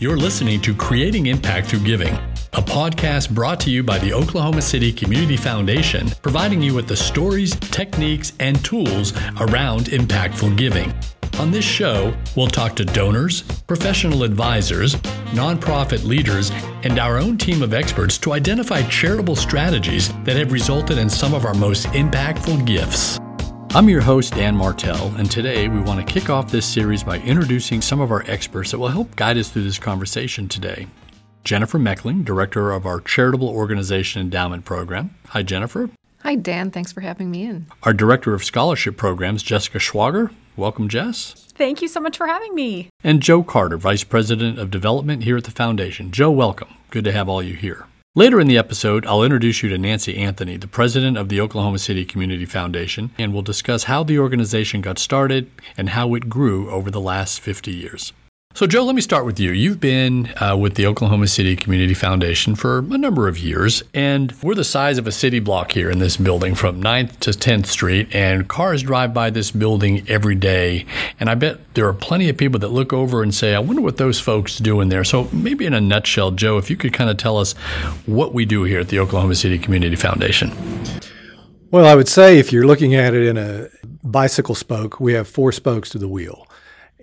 You're listening to Creating Impact Through Giving, a podcast brought to you by the Oklahoma City Community Foundation, providing you with the stories, techniques, and tools around impactful giving. On this show, we'll talk to donors, professional advisors, nonprofit leaders, and our own team of experts to identify charitable strategies that have resulted in some of our most impactful gifts. I'm your host, Dan Martell, and today we want to kick off this series by introducing some of our experts that will help guide us through this conversation today. Jennifer Meckling, Director of our Charitable Organization Endowment Program. Hi, Jennifer. Hi, Dan. Thanks for having me in. Our Director of Scholarship Programs, Jessica Schwager. Welcome, Jess. Thank you so much for having me. And Joe Carter, Vice President of Development here at the Foundation. Joe, welcome. Good to have all you here. Later in the episode, I'll introduce you to Nancy Anthony, the president of the Oklahoma City Community Foundation, and we'll discuss how the organization got started and how it grew over the last 50 years. So, Joe, let me start with you. You've been uh, with the Oklahoma City Community Foundation for a number of years, and we're the size of a city block here in this building from 9th to 10th Street, and cars drive by this building every day. And I bet there are plenty of people that look over and say, I wonder what those folks do in there. So, maybe in a nutshell, Joe, if you could kind of tell us what we do here at the Oklahoma City Community Foundation. Well, I would say if you're looking at it in a bicycle spoke, we have four spokes to the wheel.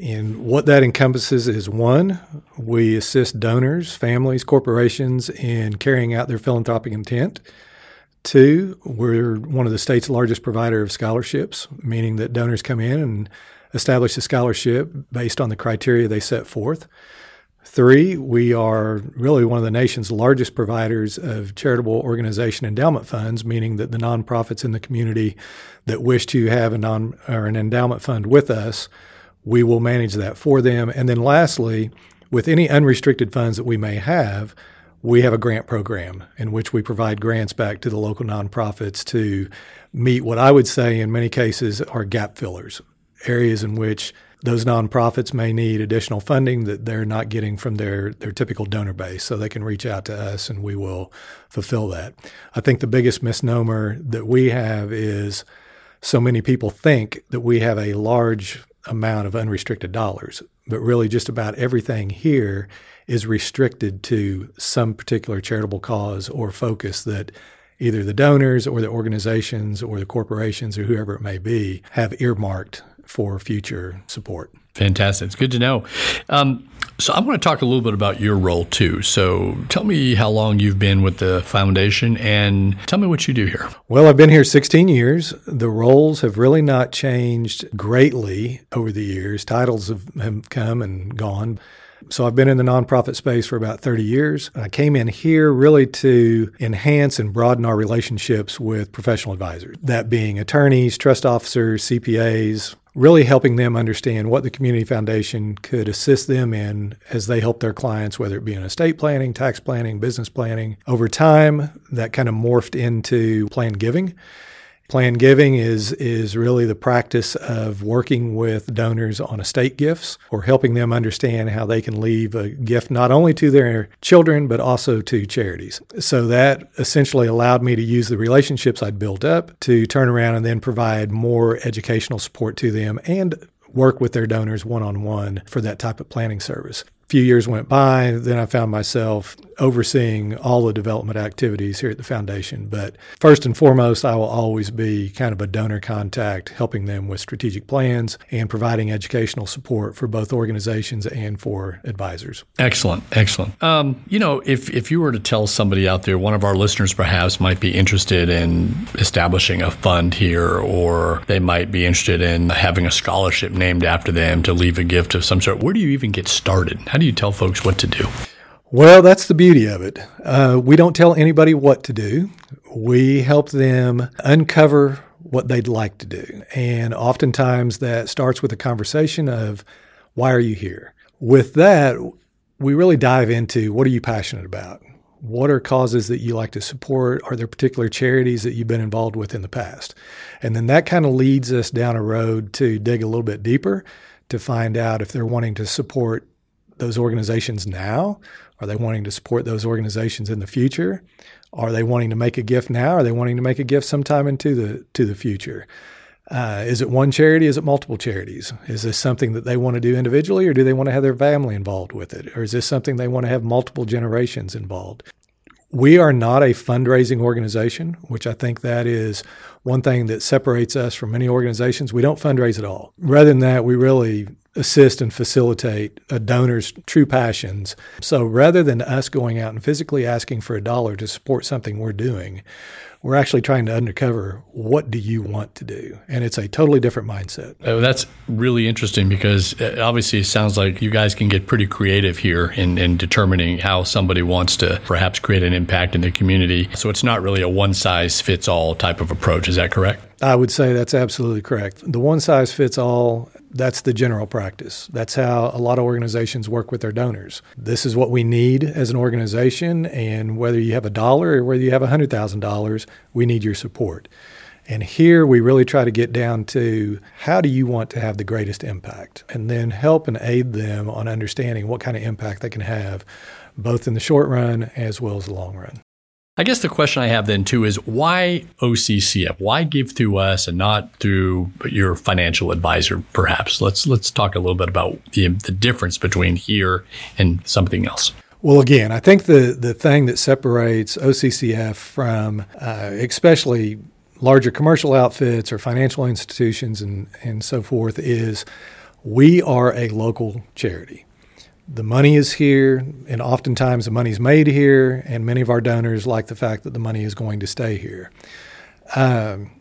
And what that encompasses is one, we assist donors, families, corporations in carrying out their philanthropic intent. Two, we're one of the state's largest provider of scholarships, meaning that donors come in and establish a scholarship based on the criteria they set forth. Three, we are really one of the nation's largest providers of charitable organization endowment funds, meaning that the nonprofits in the community that wish to have a non or an endowment fund with us we will manage that for them. And then lastly, with any unrestricted funds that we may have, we have a grant program in which we provide grants back to the local nonprofits to meet what I would say in many cases are gap fillers, areas in which those nonprofits may need additional funding that they're not getting from their, their typical donor base. So they can reach out to us and we will fulfill that. I think the biggest misnomer that we have is so many people think that we have a large amount of unrestricted dollars, but really just about everything here is restricted to some particular charitable cause or focus that either the donors or the organizations or the corporations or whoever it may be have earmarked for future support. Fantastic. It's good to know. Um, so I want to talk a little bit about your role too. So tell me how long you've been with the foundation and tell me what you do here. Well, I've been here 16 years. The roles have really not changed greatly over the years. Titles have, have come and gone. So I've been in the nonprofit space for about 30 years. I came in here really to enhance and broaden our relationships with professional advisors, that being attorneys, trust officers, CPAs, really helping them understand what the community foundation could assist them in as they help their clients, whether it be in estate planning, tax planning, business planning. Over time, that kind of morphed into plan giving. Plan giving is is really the practice of working with donors on estate gifts or helping them understand how they can leave a gift not only to their children but also to charities. So that essentially allowed me to use the relationships I'd built up to turn around and then provide more educational support to them and work with their donors one on one for that type of planning service A few years went by, then I found myself overseeing all the development activities here at the foundation. But first and foremost, I will always be kind of a donor contact, helping them with strategic plans and providing educational support for both organizations and for advisors. Excellent, excellent. Um, you know, if if you were to tell somebody out there, one of our listeners perhaps might be interested in establishing a fund here, or they might be interested in having a scholarship named after them to leave a gift of some sort. Where do you even get started? How do you tell folks what to do? Well, that's the beauty of it. Uh, we don't tell anybody what to do. We help them uncover what they'd like to do. And oftentimes that starts with a conversation of, why are you here? With that, we really dive into what are you passionate about? What are causes that you like to support? Are there particular charities that you've been involved with in the past? And then that kind of leads us down a road to dig a little bit deeper to find out if they're wanting to support those organizations now? Are they wanting to support those organizations in the future? Are they wanting to make a gift now? Are they wanting to make a gift sometime into the to the future? Uh, is it one charity? Is it multiple charities? Is this something that they want to do individually, or do they want to have their family involved with it? Or is this something they want to have multiple generations involved? We are not a fundraising organization, which I think that is one thing that separates us from many organizations. We don't fundraise at all. Rather than that, we really assist and facilitate a donor's true passions. So rather than us going out and physically asking for a dollar to support something we're doing, we're actually trying to undercover what do you want to do? And it's a totally different mindset. Oh, that's really interesting because uh, obviously it sounds like you guys can get pretty creative here in, in determining how somebody wants to perhaps create an impact in the community. So it's not really a one size fits all type of approach. Is that correct I would say that's absolutely correct. The one size fits all, that's the general practice. That's how a lot of organizations work with their donors. This is what we need as an organization, and whether you have a dollar or whether you have $100,000, we need your support. And here we really try to get down to how do you want to have the greatest impact? And then help and aid them on understanding what kind of impact they can have, both in the short run as well as the long run. I guess the question I have then too is why OCCF? Why give through us and not through your financial advisor? Perhaps let's let's talk a little bit about the the difference between here and something else. Well, again, I think the the thing that separates OCCF from uh, especially larger commercial outfits or financial institutions and and so forth is we are a local charity the money is here, and oftentimes the money is made here, and many of our donors like the fact that the money is going to stay here. Um,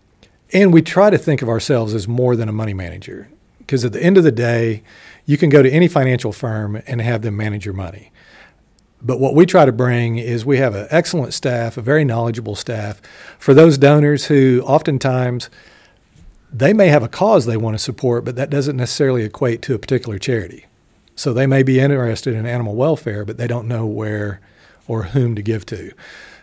and we try to think of ourselves as more than a money manager, because at the end of the day, you can go to any financial firm and have them manage your money. But what we try to bring is we have an excellent staff, a very knowledgeable staff for those donors who oftentimes they may have a cause they want to support, but that doesn't necessarily equate to a particular charity. So they may be interested in animal welfare, but they don't know where or whom to give to.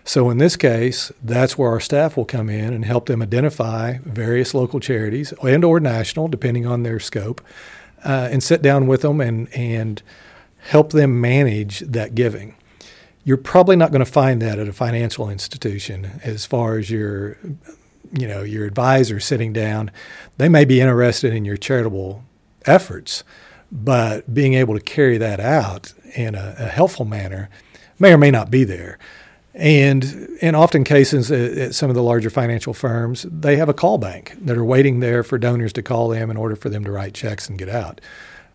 So in this case, that's where our staff will come in and help them identify various local charities and or national, depending on their scope, uh, and sit down with them and and help them manage that giving. You're probably not going to find that at a financial institution as far as your you know your advisor sitting down. They may be interested in your charitable efforts, but being able to carry that out in a, a helpful manner may or may not be there. And in often cases, at, at, some of the larger financial firms, they have a call bank that are waiting there for donors to call them in order for them to write checks and get out.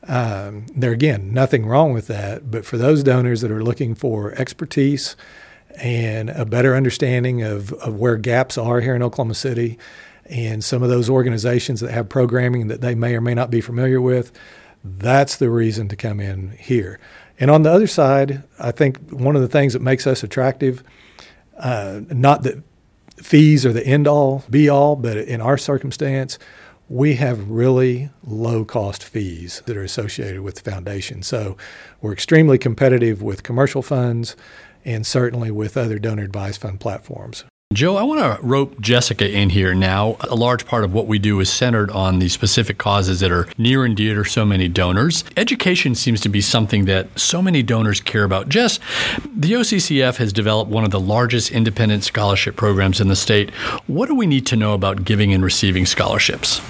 Um, there again, nothing wrong with that, but for those donors that are looking for expertise and a better understanding of, of where gaps are here in Oklahoma City, and some of those organizations that have programming that they may or may not be familiar with, that's the reason to come in here. And on the other side, I think one of the things that makes us attractive, uh, not that fees are the end all, be all, but in our circumstance, we have really low cost fees that are associated with the foundation. So we're extremely competitive with commercial funds and certainly with other donor advised fund platforms. Joe, I want to rope Jessica in here now. A large part of what we do is centered on the specific causes that are near and dear to so many donors. Education seems to be something that so many donors care about. Jess, the OCCF has developed one of the largest independent scholarship programs in the state. What do we need to know about giving and receiving scholarships?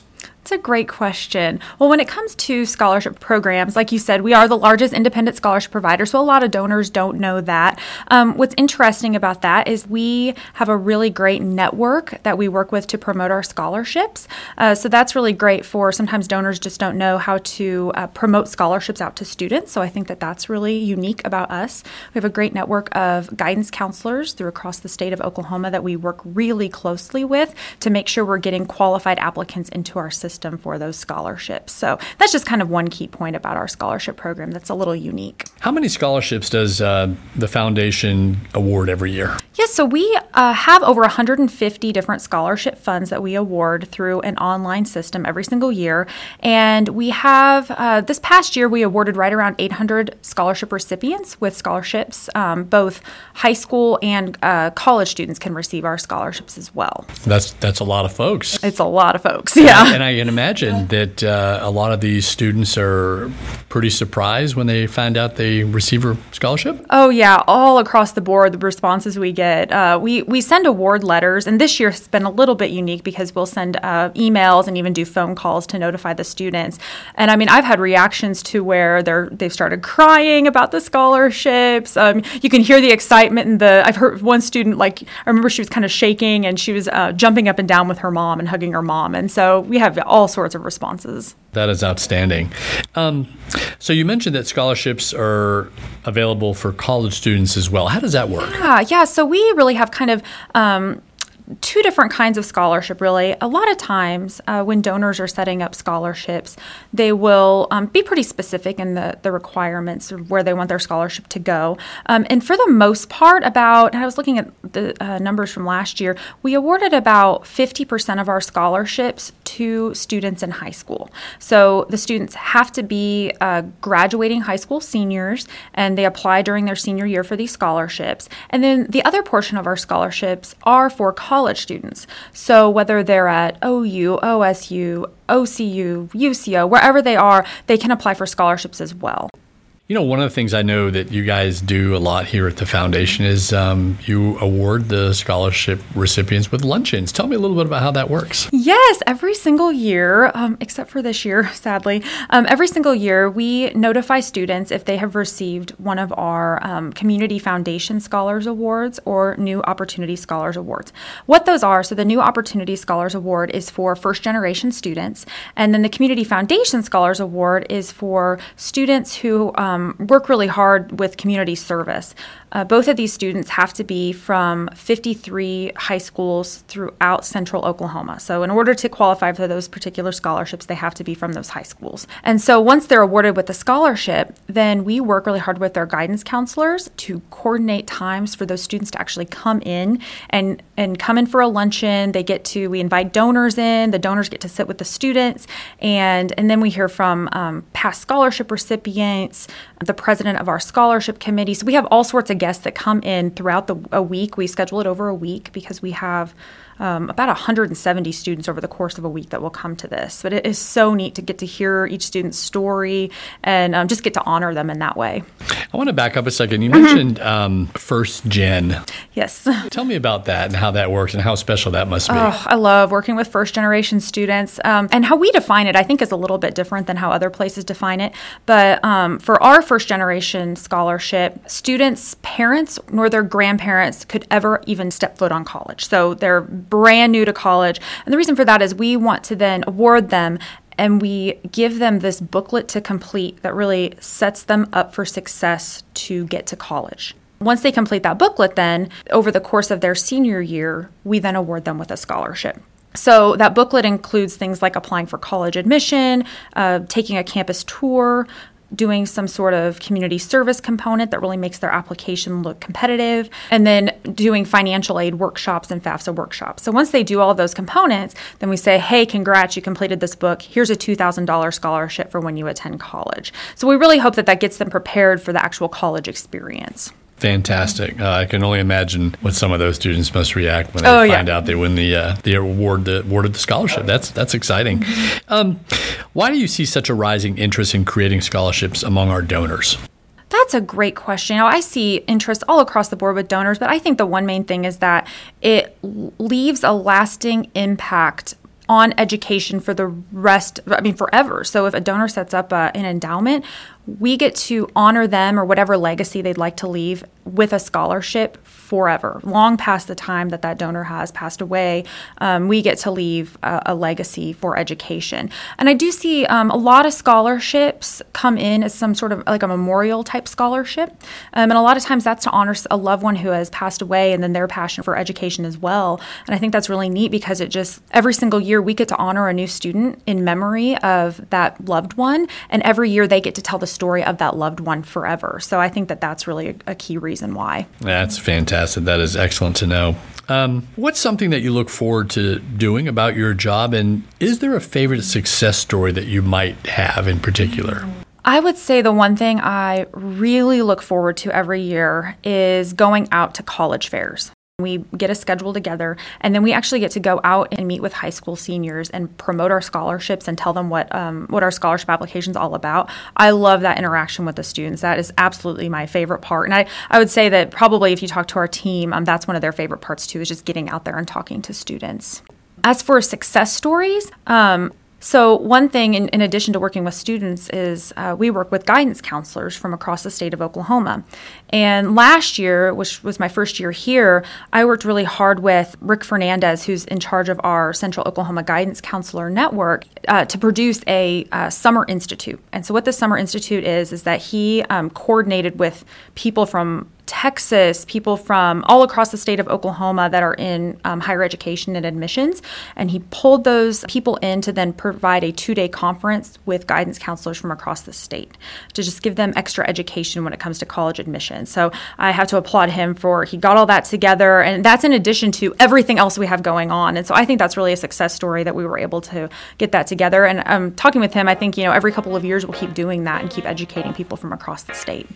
A great question. Well, when it comes to scholarship programs, like you said, we are the largest independent scholarship provider, so a lot of donors don't know that. Um, what's interesting about that is we have a really great network that we work with to promote our scholarships. Uh, so that's really great for sometimes donors just don't know how to uh, promote scholarships out to students. So I think that that's really unique about us. We have a great network of guidance counselors through across the state of Oklahoma that we work really closely with to make sure we're getting qualified applicants into our system system for those scholarships. So that's just kind of one key point about our scholarship program that's a little unique. How many scholarships does uh, the foundation award every year? Yes, so we uh, have over 150 different scholarship funds that we award through an online system every single year. And we have, uh, this past year, we awarded right around 800 scholarship recipients with scholarships. Um, both high school and uh, college students can receive our scholarships as well. That's that's a lot of folks. It's a lot of folks, yeah. And I, can imagine that uh, a lot of these students are pretty surprised when they find out they receive a scholarship. Oh yeah, all across the board, the responses we get. Uh, we we send award letters, and this year has been a little bit unique because we'll send uh, emails and even do phone calls to notify the students. And I mean, I've had reactions to where they're they've started crying about the scholarships. Um, you can hear the excitement and the. I've heard one student like I remember she was kind of shaking and she was uh, jumping up and down with her mom and hugging her mom, and so we have all sorts of responses. That is outstanding. Um, so you mentioned that scholarships are available for college students as well. How does that work? Yeah, yeah. So we really have kind of. Um, two different kinds of scholarship, really. A lot of times, uh, when donors are setting up scholarships, they will um, be pretty specific in the, the requirements of where they want their scholarship to go. Um, and for the most part, about, I was looking at the uh, numbers from last year, we awarded about 50% of our scholarships to students in high school. So the students have to be uh, graduating high school seniors, and they apply during their senior year for these scholarships. And then the other portion of our scholarships are for college college students. So whether they're at OU, OSU, OCU, UCO, wherever they are, they can apply for scholarships as well. You know, one of the things I know that you guys do a lot here at the foundation is um, you award the scholarship recipients with luncheons. Tell me a little bit about how that works. Yes, every single year, um, except for this year, sadly, um, every single year we notify students if they have received one of our um, Community Foundation Scholars Awards or New Opportunity Scholars Awards. What those are, so the New Opportunity Scholars Award is for first generation students, and then the Community Foundation Scholars Award is for students who um, work really hard with community service. Uh, both of these students have to be from 53 high schools throughout central Oklahoma. So, in order to qualify for those particular scholarships, they have to be from those high schools. And so, once they're awarded with the scholarship, then we work really hard with their guidance counselors to coordinate times for those students to actually come in and, and come in for a luncheon. They get to, we invite donors in, the donors get to sit with the students, and, and then we hear from um, past scholarship recipients, the president of our scholarship committee. So, we have all sorts of guests that come in throughout the a week. We schedule it over a week because we have um, about 170 students over the course of a week that will come to this. But it is so neat to get to hear each student's story and um, just get to honor them in that way. I want to back up a second. You mentioned um, first gen. Yes. Tell me about that and how that works and how special that must be. Oh, I love working with first generation students. Um, and how we define it, I think, is a little bit different than how other places define it. But um, for our first generation scholarship, students' parents nor their grandparents could ever even step foot on college. So they're brand new to college. And the reason for that is we want to then award them and we give them this booklet to complete that really sets them up for success to get to college. Once they complete that booklet, then over the course of their senior year, we then award them with a scholarship. So that booklet includes things like applying for college admission, uh, taking a campus tour, doing some sort of community service component that really makes their application look competitive, and then doing financial aid workshops and FAFSA workshops. So once they do all of those components, then we say, hey, congrats, you completed this book. Here's a $2,000 scholarship for when you attend college. So we really hope that that gets them prepared for the actual college experience. Fantastic! Uh, I can only imagine what some of those students must react when they oh, find yeah. out they win the uh, the award the awarded the scholarship. That's that's exciting. Um, why do you see such a rising interest in creating scholarships among our donors? That's a great question. I see interest all across the board with donors, but I think the one main thing is that it leaves a lasting impact on education for the rest, I mean, forever. So if a donor sets up a, an endowment, we get to honor them or whatever legacy they'd like to leave with a scholarship forever, long past the time that that donor has passed away. Um, we get to leave a, a, legacy for education. And I do see um, a lot of scholarships come in as some sort of like a memorial type scholarship. Um, and a lot of times that's to honor a loved one who has passed away and then their passion for education as well. And I think that's really neat because it just, every single year we get to honor a new student in memory of that loved one. And every year they get to tell the story of that loved one forever. So I think that that's really a, a key reason why. That's fantastic. That is excellent to know. Um, what's something that you look forward to doing about your job? And is there a favorite success story that you might have in particular? I would say the one thing I really look forward to every year is going out to college fairs. We get a schedule together, and then we actually get to go out and meet with high school seniors and promote our scholarships and tell them what um, what our scholarship application is all about. I love that interaction with the students. That is absolutely my favorite part, and I, I would say that probably if you talk to our team, um, that's one of their favorite parts too, is just getting out there and talking to students. As for success stories, um, so, one thing, in, in, addition to working with students, is uh, we work with guidance counselors from across the state of Oklahoma. And last year, which was my first year here, I worked really hard with Rick Fernandez, who's in charge of our Central Oklahoma Guidance Counselor Network, uh, to produce a uh, summer institute. And so, what the summer institute is, is that he um, coordinated with people from Texas, people from all across the state of Oklahoma that are in um, higher education and admissions. And he pulled those people in to then provide a two day conference with guidance counselors from across the state to just give them extra education when it comes to college admission. So I have to applaud him for he got all that together. And that's in addition to everything else we have going on. And so I think that's really a success story that we were able to get that together. And um, talking with him, I think, you know, every couple of years we'll keep doing that and keep educating people from across the state.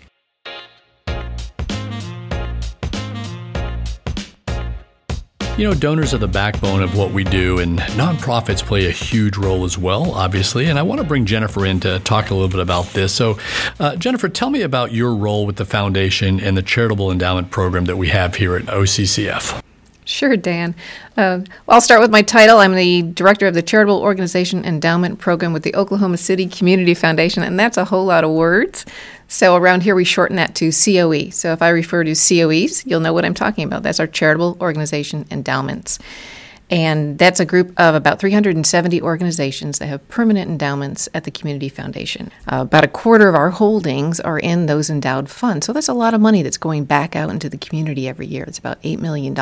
You know, donors are the backbone of what we do, and nonprofits play a huge role as well, obviously. And I want to bring Jennifer in to talk a little bit about this. So, uh, Jennifer, tell me about your role with the foundation and the charitable endowment program that we have here at OCCF. Sure, Dan. Uh, I'll start with my title. I'm the director of the Charitable Organization Endowment Program with the Oklahoma City Community Foundation, and that's a whole lot of words. So around here, we shorten that to COE. So if I refer to COEs, you'll know what I'm talking about. That's our charitable organization endowments. And that's a group of about 370 organizations that have permanent endowments at the Community Foundation. Uh, about a quarter of our holdings are in those endowed funds. So that's a lot of money that's going back out into the community every year. It's about $8 million.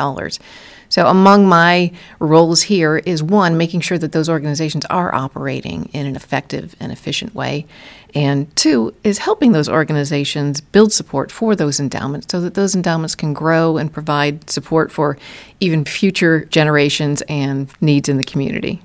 So, among my roles here is one, making sure that those organizations are operating in an effective and efficient way. And two, is helping those organizations build support for those endowments so that those endowments can grow and provide support for even future generations and needs in the community.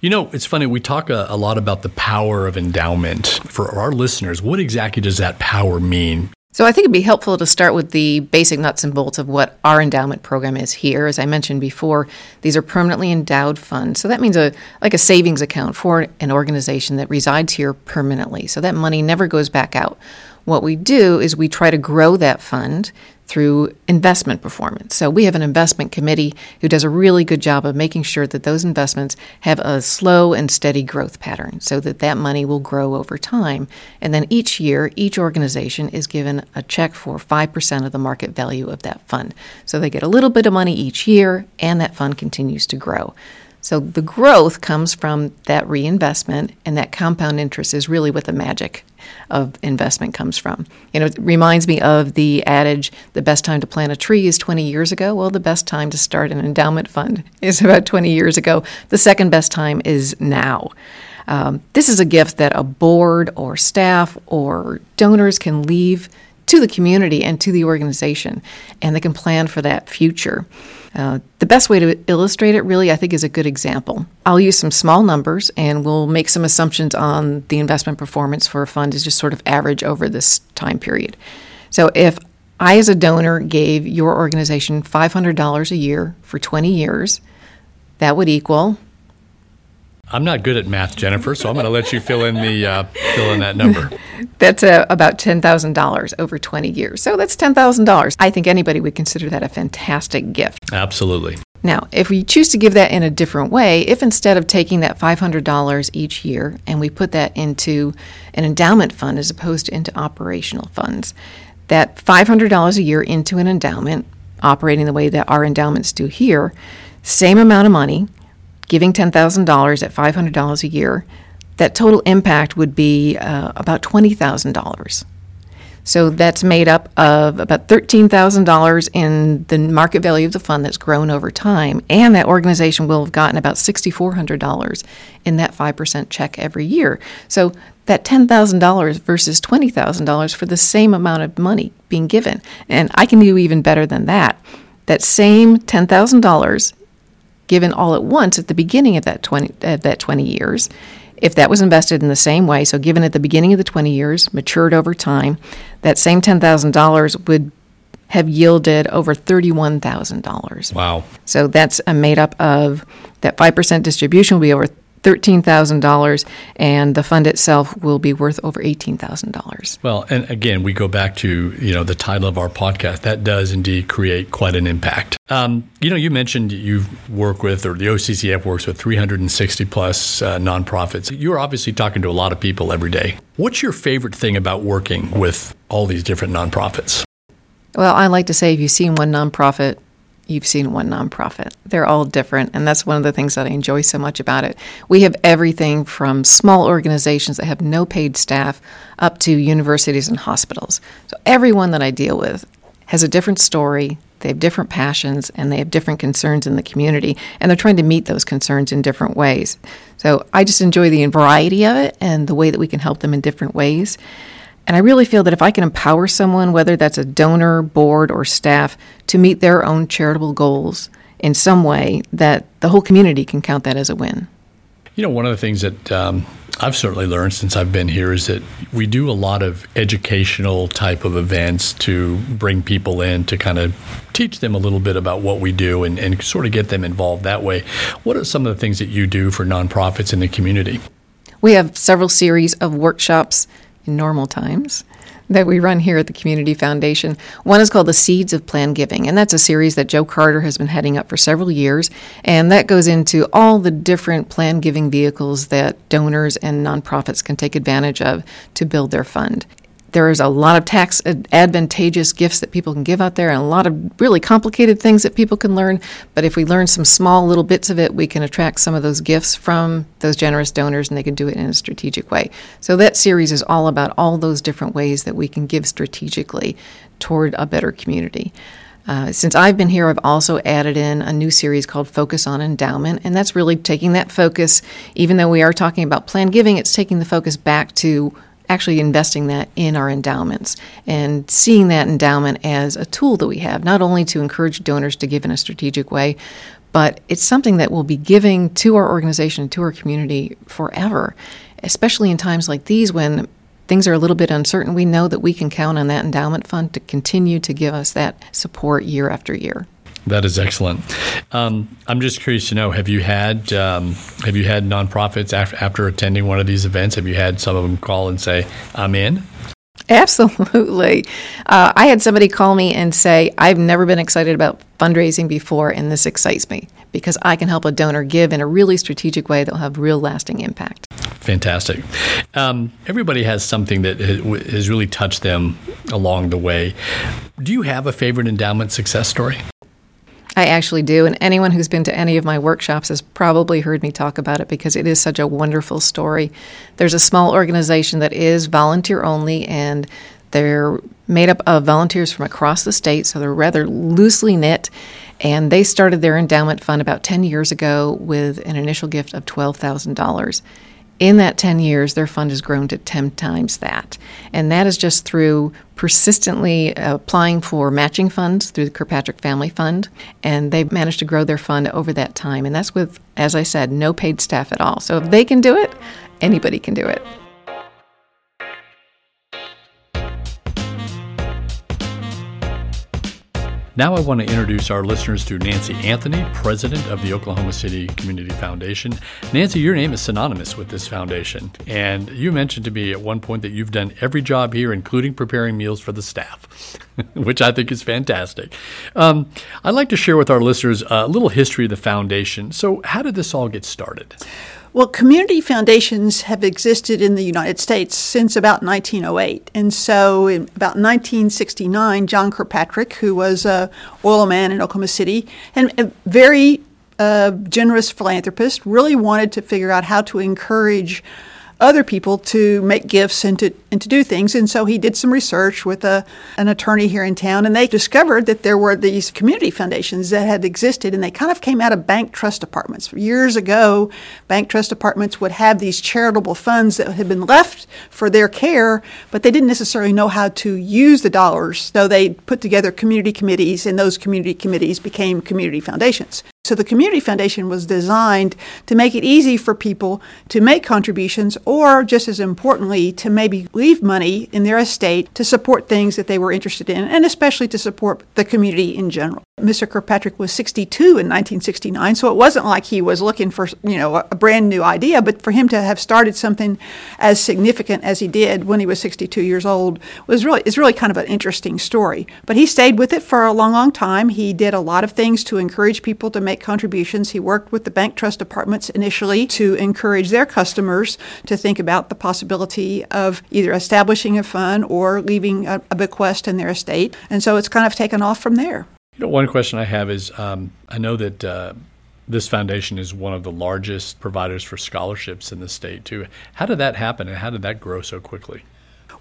You know, it's funny, we talk a, a lot about the power of endowment. For our listeners, what exactly does that power mean? So I think it'd be helpful to start with the basic nuts and bolts of what our endowment program is here. As I mentioned before, these are permanently endowed funds. So that means a like a savings account for an organization that resides here permanently. So that money never goes back out. What we do is we try to grow that fund through investment performance. So we have an investment committee who does a really good job of making sure that those investments have a slow and steady growth pattern so that that money will grow over time. And then each year, each organization is given a check for 5% of the market value of that fund. So they get a little bit of money each year and that fund continues to grow. So the growth comes from that reinvestment, and that compound interest is really what the magic of investment comes from. You know, it reminds me of the adage the best time to plant a tree is 20 years ago. Well, the best time to start an endowment fund is about 20 years ago. The second best time is now. Um, this is a gift that a board or staff or donors can leave to the community and to the organization, and they can plan for that future. Uh, the best way to illustrate it, really, I think, is a good example. I'll use some small numbers and we'll make some assumptions on the investment performance for a fund is just sort of average over this time period. So if I, as a donor, gave your organization $500 a year for 20 years, that would equal I'm not good at math, Jennifer, so I'm going to let you fill in the uh, fill in that number. that's uh, about ten thousand dollars over 20 years. So that's ten thousand dollars. I think anybody would consider that a fantastic gift. Absolutely. Now, if we choose to give that in a different way, if instead of taking that $500 each year and we put that into an endowment fund as opposed to into operational funds, that $500 a year into an endowment, operating the way that our endowments do here, same amount of money, giving $10,000 at $500 a year, that total impact would be uh, about $20,000. So that's made up of about $13,000 in the market value of the fund that's grown over time, and that organization will have gotten about $6,400 in that 5% check every year. So that $10,000 versus $20,000 for the same amount of money being given. And I can do even better than that. That same $10,000 given all at once at the beginning of that 20, uh, that 20 years, if that was invested in the same way, so given at the beginning of the 20 years, matured over time, that same $10,000 would have yielded over $31,000. Wow. So that's a made up of that 5% distribution will be over $13,000 and the fund itself will be worth over $18,000. Well, and again, we go back to, you know, the title of our podcast. That does indeed create quite an impact. Um, you know, you mentioned you work with, or the OCCF works with 360 plus uh, nonprofits. You're obviously talking to a lot of people every day. What's your favorite thing about working with all these different nonprofits? Well, I like to say if you've seen one nonprofit, you've seen one nonprofit. They're all different, and that's one of the things that I enjoy so much about it. We have everything from small organizations that have no paid staff up to universities and hospitals. So everyone that I deal with has a different story, they have different passions, and they have different concerns in the community, and they're trying to meet those concerns in different ways. So I just enjoy the variety of it and the way that we can help them in different ways. And I really feel that if I can empower someone, whether that's a donor, board, or staff, to meet their own charitable goals in some way, that the whole community can count that as a win. You know, one of the things that um, I've certainly learned since I've been here is that we do a lot of educational type of events to bring people in to kind of teach them a little bit about what we do and, and sort of get them involved that way. What are some of the things that you do for nonprofits in the community? We have several series of workshops in normal times that we run here at the Community Foundation. One is called The Seeds of Plan Giving, and that's a series that Joe Carter has been heading up for several years. And that goes into all the different plan giving vehicles that donors and nonprofits can take advantage of to build their fund there's a lot of tax advantageous gifts that people can give out there and a lot of really complicated things that people can learn. But if we learn some small little bits of it, we can attract some of those gifts from those generous donors and they can do it in a strategic way. So that series is all about all those different ways that we can give strategically toward a better community. Uh, since I've been here, I've also added in a new series called Focus on Endowment, and that's really taking that focus, even though we are talking about planned giving, it's taking the focus back to actually investing that in our endowments and seeing that endowment as a tool that we have, not only to encourage donors to give in a strategic way, but it's something that we'll be giving to our organization, to our community forever, especially in times like these when things are a little bit uncertain. We know that we can count on that endowment fund to continue to give us that support year after year. That is excellent. Um, I'm just curious to know: Have you had um, have you had nonprofits after, after attending one of these events? Have you had some of them call and say, "I'm in"? Absolutely. Uh, I had somebody call me and say, I've never been excited about fundraising before, and this excites me because I can help a donor give in a really strategic way that will have real lasting impact. Fantastic. Um, everybody has something that has really touched them along the way. Do you have a favorite endowment success story? I actually do. And anyone who's been to any of my workshops has probably heard me talk about it because it is such a wonderful story. There's a small organization that is volunteer only, and they're made up of volunteers from across the state, so they're rather loosely knit. And they started their endowment fund about 10 years ago with an initial gift of $12,000 in that 10 years, their fund has grown to 10 times that. And that is just through persistently applying for matching funds through the Kirkpatrick Family Fund. And they've managed to grow their fund over that time. And that's with, as I said, no paid staff at all. So if they can do it, anybody can do it. Now, I want to introduce our listeners to Nancy Anthony, president of the Oklahoma City Community Foundation. Nancy, your name is synonymous with this foundation. And you mentioned to me at one point that you've done every job here, including preparing meals for the staff, which I think is fantastic. Um, I'd like to share with our listeners a little history of the foundation. So, how did this all get started? Well, community foundations have existed in the United States since about 1908. And so in about 1969, John Kirkpatrick, who was a oil man in Oklahoma City and a very uh, generous philanthropist, really wanted to figure out how to encourage other people to make gifts and to and to do things. And so he did some research with a, an attorney here in town, and they discovered that there were these community foundations that had existed, and they kind of came out of bank trust departments. Years ago, bank trust departments would have these charitable funds that had been left for their care, but they didn't necessarily know how to use the dollars. So they put together community committees, and those community committees became community foundations. So the Community Foundation was designed to make it easy for people to make contributions or, just as importantly, to maybe leave money in their estate to support things that they were interested in, and especially to support the community in general. Mr. Kirkpatrick was 62 in 1969, so it wasn't like he was looking for you know a brand new idea, but for him to have started something as significant as he did when he was 62 years old was really is really kind of an interesting story. But he stayed with it for a long, long time. He did a lot of things to encourage people to make contributions. He worked with the bank trust departments initially to encourage their customers to think about the possibility of either establishing a fund or leaving a, a bequest in their estate. And so it's kind of taken off from there. You know, one question I have is um, I know that uh, this foundation is one of the largest providers for scholarships in the state, too. How did that happen and how did that grow so quickly?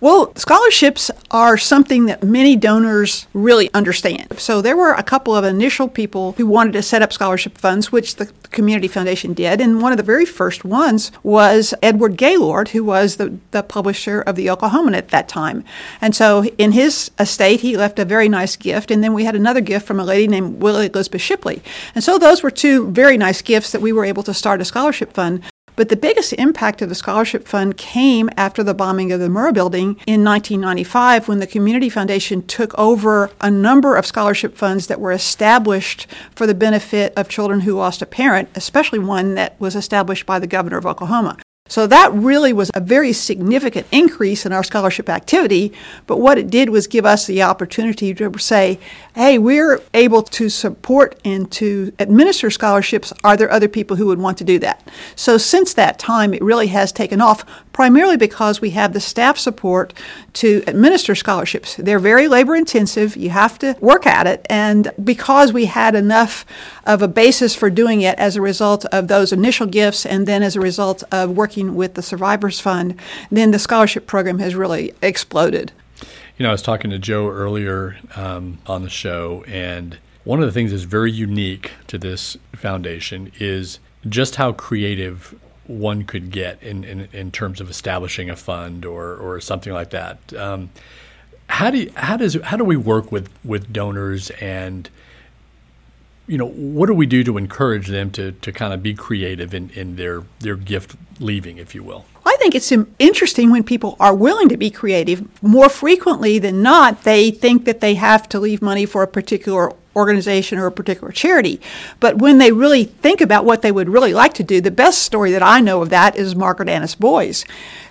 Well, scholarships are something that many donors really understand. So there were a couple of initial people who wanted to set up scholarship funds, which the Community Foundation did. And one of the very first ones was Edward Gaylord, who was the, the publisher of the Oklahoman at that time. And so in his estate, he left a very nice gift. And then we had another gift from a lady named Willie Elizabeth Shipley. And so those were two very nice gifts that we were able to start a scholarship fund. But the biggest impact of the scholarship fund came after the bombing of the Murrah building in 1995 when the Community Foundation took over a number of scholarship funds that were established for the benefit of children who lost a parent, especially one that was established by the governor of Oklahoma. So that really was a very significant increase in our scholarship activity. But what it did was give us the opportunity to say, hey, we're able to support and to administer scholarships. Are there other people who would want to do that? So since that time, it really has taken off, primarily because we have the staff support to administer scholarships. They're very labor intensive. You have to work at it. And because we had enough of a basis for doing it as a result of those initial gifts and then as a result of working with the Survivors Fund, then the scholarship program has really exploded. You know, I was talking to Joe earlier um, on the show, and one of the things that's very unique to this foundation is just how creative one could get in, in, in terms of establishing a fund or, or something like that. Um, how do you, how does how do we work with, with donors and you know, what do we do to encourage them to, to kind of be creative in, in their, their gift leaving, if you will? I think it's interesting when people are willing to be creative. More frequently than not, they think that they have to leave money for a particular organization or a particular charity. But when they really think about what they would really like to do, the best story that I know of that is Margaret Annis Boys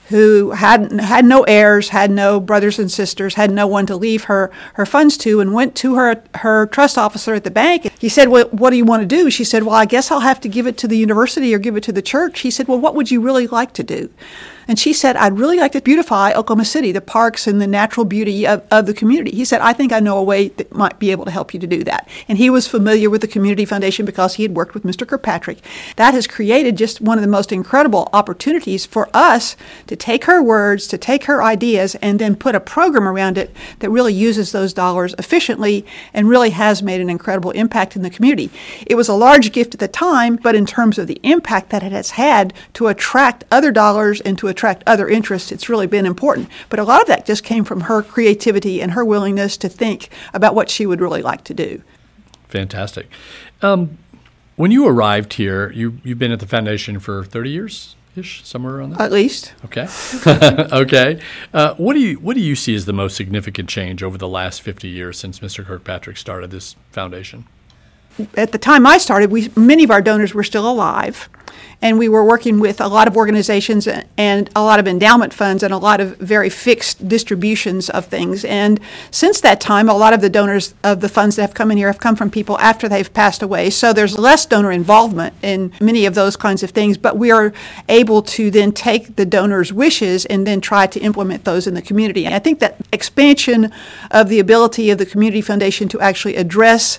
who had had no heirs, had no brothers and sisters, had no one to leave her her funds to, and went to her her trust officer at the bank. He said, "Well, what do you want to do?" She said, "Well, I guess I'll have to give it to the university or give it to the church." He said, "Well, what would you really like to do?" And she said, I'd really like to beautify Oklahoma City, the parks and the natural beauty of, of the community. He said, I think I know a way that might be able to help you to do that. And he was familiar with the Community Foundation because he had worked with Mr. Kirkpatrick. That has created just one of the most incredible opportunities for us to take her words, to take her ideas, and then put a program around it that really uses those dollars efficiently and really has made an incredible impact in the community. It was a large gift at the time, but in terms of the impact that it has had to attract other dollars and to attract other interests, it's really been important. But a lot of that just came from her creativity and her willingness to think about what she would really like to do. Fantastic. Um, when you arrived here, you, you've been at the foundation for 30 years? Ish, somewhere around there. At least. Okay. okay. Uh, what do you what do you see as the most significant change over the last 50 years since Mr. Kirkpatrick started this foundation? At the time I started, we many of our donors were still alive and we were working with a lot of organizations and a lot of endowment funds and a lot of very fixed distributions of things. And since that time, a lot of the donors of the funds that have come in here have come from people after they've passed away. So there's less donor involvement in many of those kinds of things, but we are able to then take the donors' wishes and then try to implement those in the community. And I think that expansion of the ability of the Community Foundation to actually address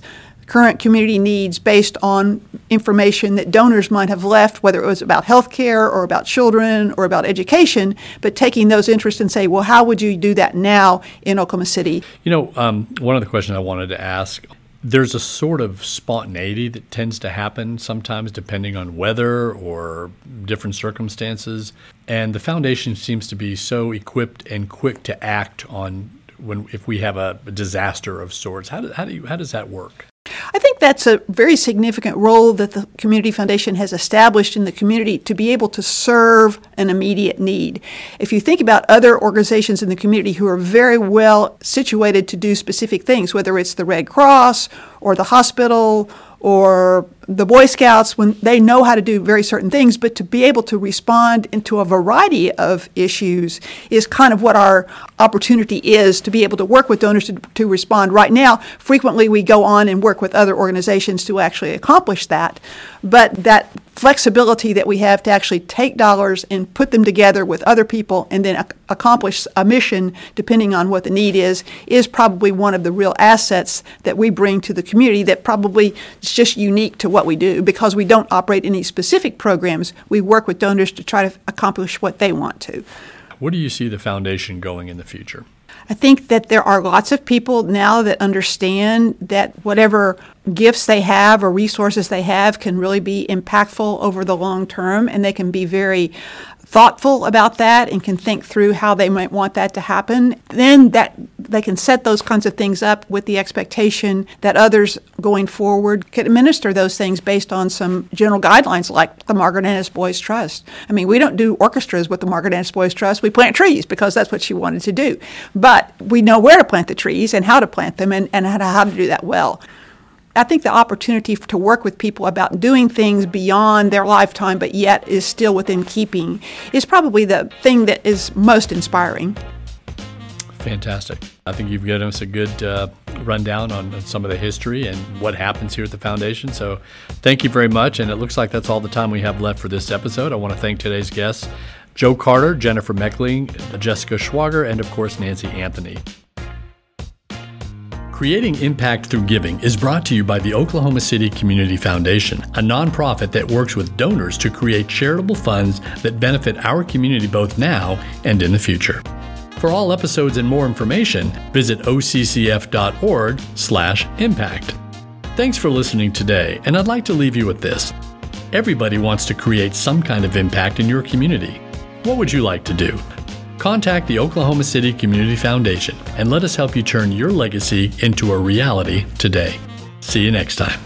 current community needs based on information that donors might have left, whether it was about health care or about children or about education, but taking those interests and say, well, how would you do that now in Oklahoma City? You know, um, one of the questions I wanted to ask there's a sort of spontaneity that tends to happen sometimes depending on weather or different circumstances. And the foundation seems to be so equipped and quick to act on when if we have a, disaster of sorts. How, do, how, do you, how does that work? I think that's a very significant role that the Community Foundation has established in the community to be able to serve an immediate need. If you think about other organizations in the community who are very well situated to do specific things, whether it's the Red Cross or the hospital or the Boy Scouts when they know how to do very certain things, but to be able to respond into a variety of issues is kind of what our opportunity is to be able to work with donors to, to respond. Right now, frequently we go on and work with other organizations to actually accomplish that, but that flexibility that we have to actually take dollars and put them together with other people and then ac- accomplish a mission depending on what the need is is probably one of the real assets that we bring to the community that probably is just unique to what what we do because we don't operate any specific programs. We work with donors to try to accomplish what they want to. what do you see the foundation going in the future? I think that there are lots of people now that understand that whatever gifts they have or resources they have can really be impactful over the long term and they can be very thoughtful about that and can think through how they might want that to happen, then that they can set those kinds of things up with the expectation that others going forward can administer those things based on some general guidelines like the Margaret Annis Boyd Trust. I mean, we don't do orchestras with the Margaret Annis Boyd Trust. We plant trees because that's what she wanted to do. But we know where to plant the trees and how to plant them and, and how to do that well. I think the opportunity to work with people about doing things beyond their lifetime, but yet is still within keeping, is probably the thing that is most inspiring. Fantastic. I think you've given us a good uh, rundown on some of the history and what happens here at the foundation. So, thank you very much. And it looks like that's all the time we have left for this episode. I want to thank today's guests Joe Carter, Jennifer Meckling, Jessica Schwager, and of course, Nancy Anthony. Creating Impact Through Giving is brought to you by the Oklahoma City Community Foundation, a nonprofit that works with donors to create charitable funds that benefit our community both now and in the future. For all episodes and more information, visit occf.org/impact. Thanks for listening today, and I'd like to leave you with this. Everybody wants to create some kind of impact in your community. What would you like to do? Contact the Oklahoma City Community Foundation and let us help you turn your legacy into a reality today. See you next time.